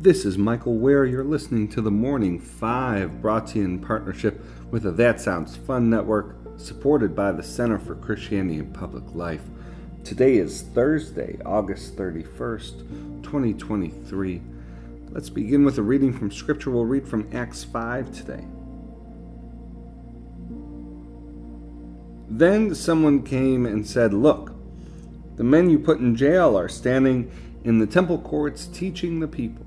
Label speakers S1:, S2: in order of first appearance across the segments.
S1: This is Michael Wear. You're listening to the Morning Five, brought to you in partnership with the That Sounds Fun Network, supported by the Center for Christianity and Public Life. Today is Thursday, August 31st, 2023. Let's begin with a reading from Scripture. We'll read from Acts 5 today. Then someone came and said, Look, the men you put in jail are standing in the temple courts teaching the people.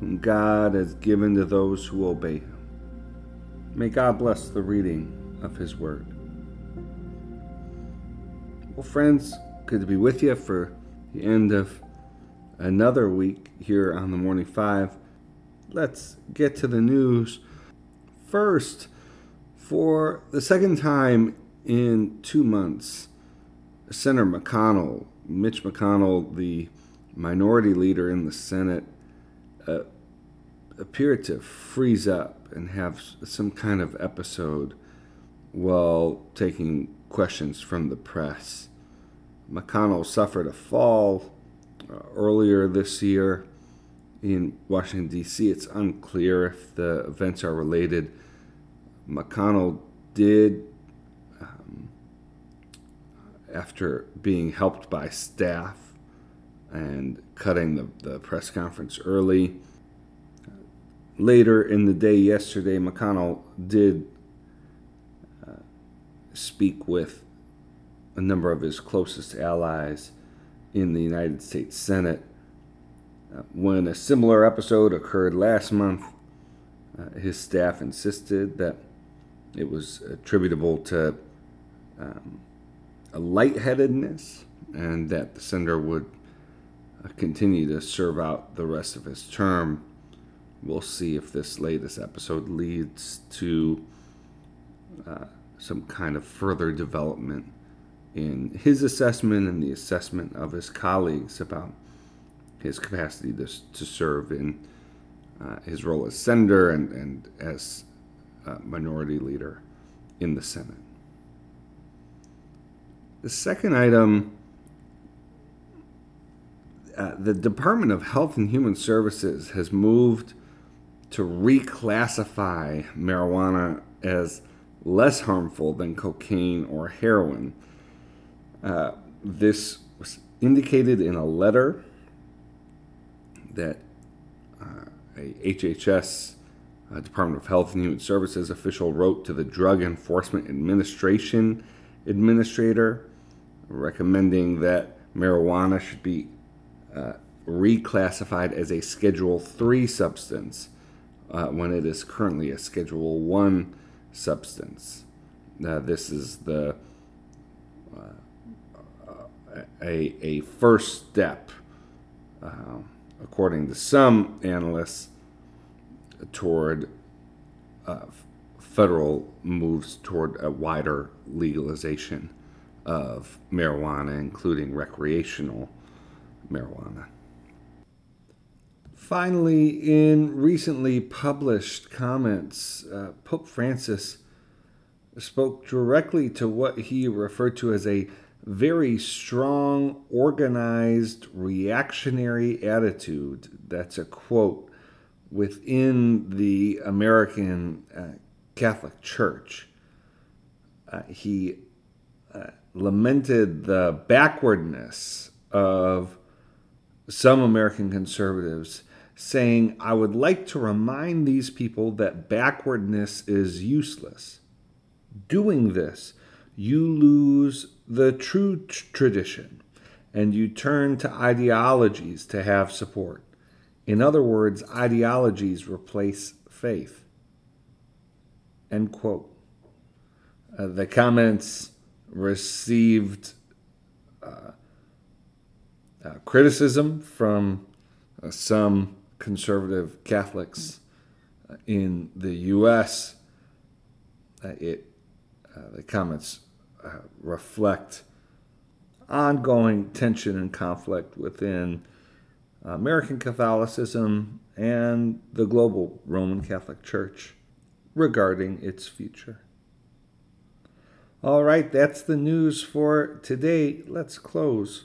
S1: whom God has given to those who obey him. May God bless the reading of his word. Well, friends, good to be with you for the end of another week here on the Morning Five. Let's get to the news. First, for the second time in two months, Senator McConnell, Mitch McConnell, the minority leader in the Senate, uh, appeared to freeze up and have some kind of episode while taking questions from the press. McConnell suffered a fall uh, earlier this year in Washington, D.C. It's unclear if the events are related. McConnell did after being helped by staff and cutting the, the press conference early. Later in the day yesterday, McConnell did uh, speak with a number of his closest allies in the United States Senate. Uh, when a similar episode occurred last month, uh, his staff insisted that it was attributable to um, a lightheadedness and that the senator would continue to serve out the rest of his term. We'll see if this latest episode leads to uh, some kind of further development in his assessment and the assessment of his colleagues about his capacity to, to serve in uh, his role as senator and, and as minority leader in the Senate. The second item uh, the Department of Health and Human Services has moved to reclassify marijuana as less harmful than cocaine or heroin. Uh, this was indicated in a letter that uh, a HHS uh, Department of Health and Human Services official wrote to the Drug Enforcement Administration administrator recommending that marijuana should be uh, reclassified as a Schedule 3 substance uh, when it is currently a Schedule 1 substance. Now, this is the uh, a, a first step, uh, according to some analysts, toward uh, federal moves toward a wider legalization of marijuana, including recreational marijuana. Finally, in recently published comments, uh, Pope Francis spoke directly to what he referred to as a very strong, organized, reactionary attitude. That's a quote within the American uh, Catholic Church. Uh, he uh, lamented the backwardness of some American conservatives, saying, I would like to remind these people that backwardness is useless. Doing this, you lose the true t- tradition and you turn to ideologies to have support. In other words, ideologies replace faith. End quote. Uh, the comments received uh, uh, criticism from uh, some conservative Catholics uh, in the U.S. Uh, it the comments reflect ongoing tension and conflict within American Catholicism and the global Roman Catholic Church regarding its future. All right, that's the news for today. Let's close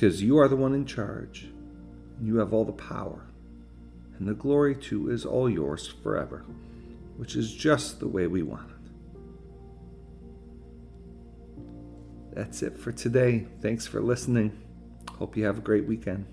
S1: because you are the one in charge, and you have all the power, and the glory too is all yours forever, which is just the way we want it. That's it for today. Thanks for listening. Hope you have a great weekend.